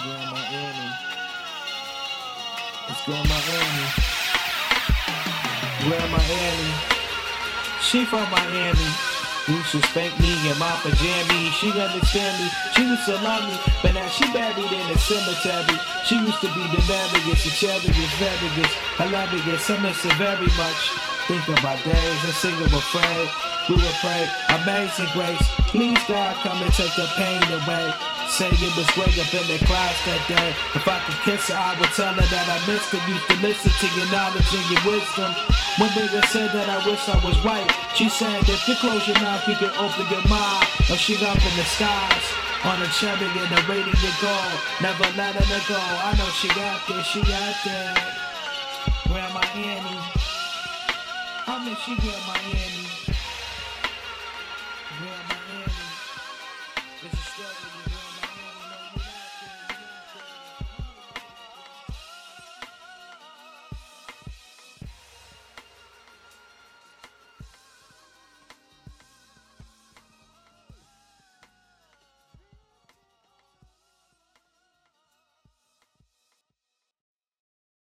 Grandma Annie. It's Grandma Annie. Grandma Annie. She from Miami. Used to spank me in my pajamas. She understand me. She used to love me. But now she buried in the cemetery. She used to be the marriest, the cherished, various. I love it, I miss her very much. Think about days and sing a refrain. We would pray, amazing grace. Please God come and take the pain away. Say it was great up in the clouds that day. If I could kiss her, I would tell her that I missed her. Used to listen to your knowledge and your wisdom. One nigga said that I wish I was right. She said if you close your mouth, you can open your mind. Or she up in the skies. On a cherry and a radiant gold. Never let her go. I know she got there, she got there. Grandma Annie. I miss you, Grandma Annie. Struggling,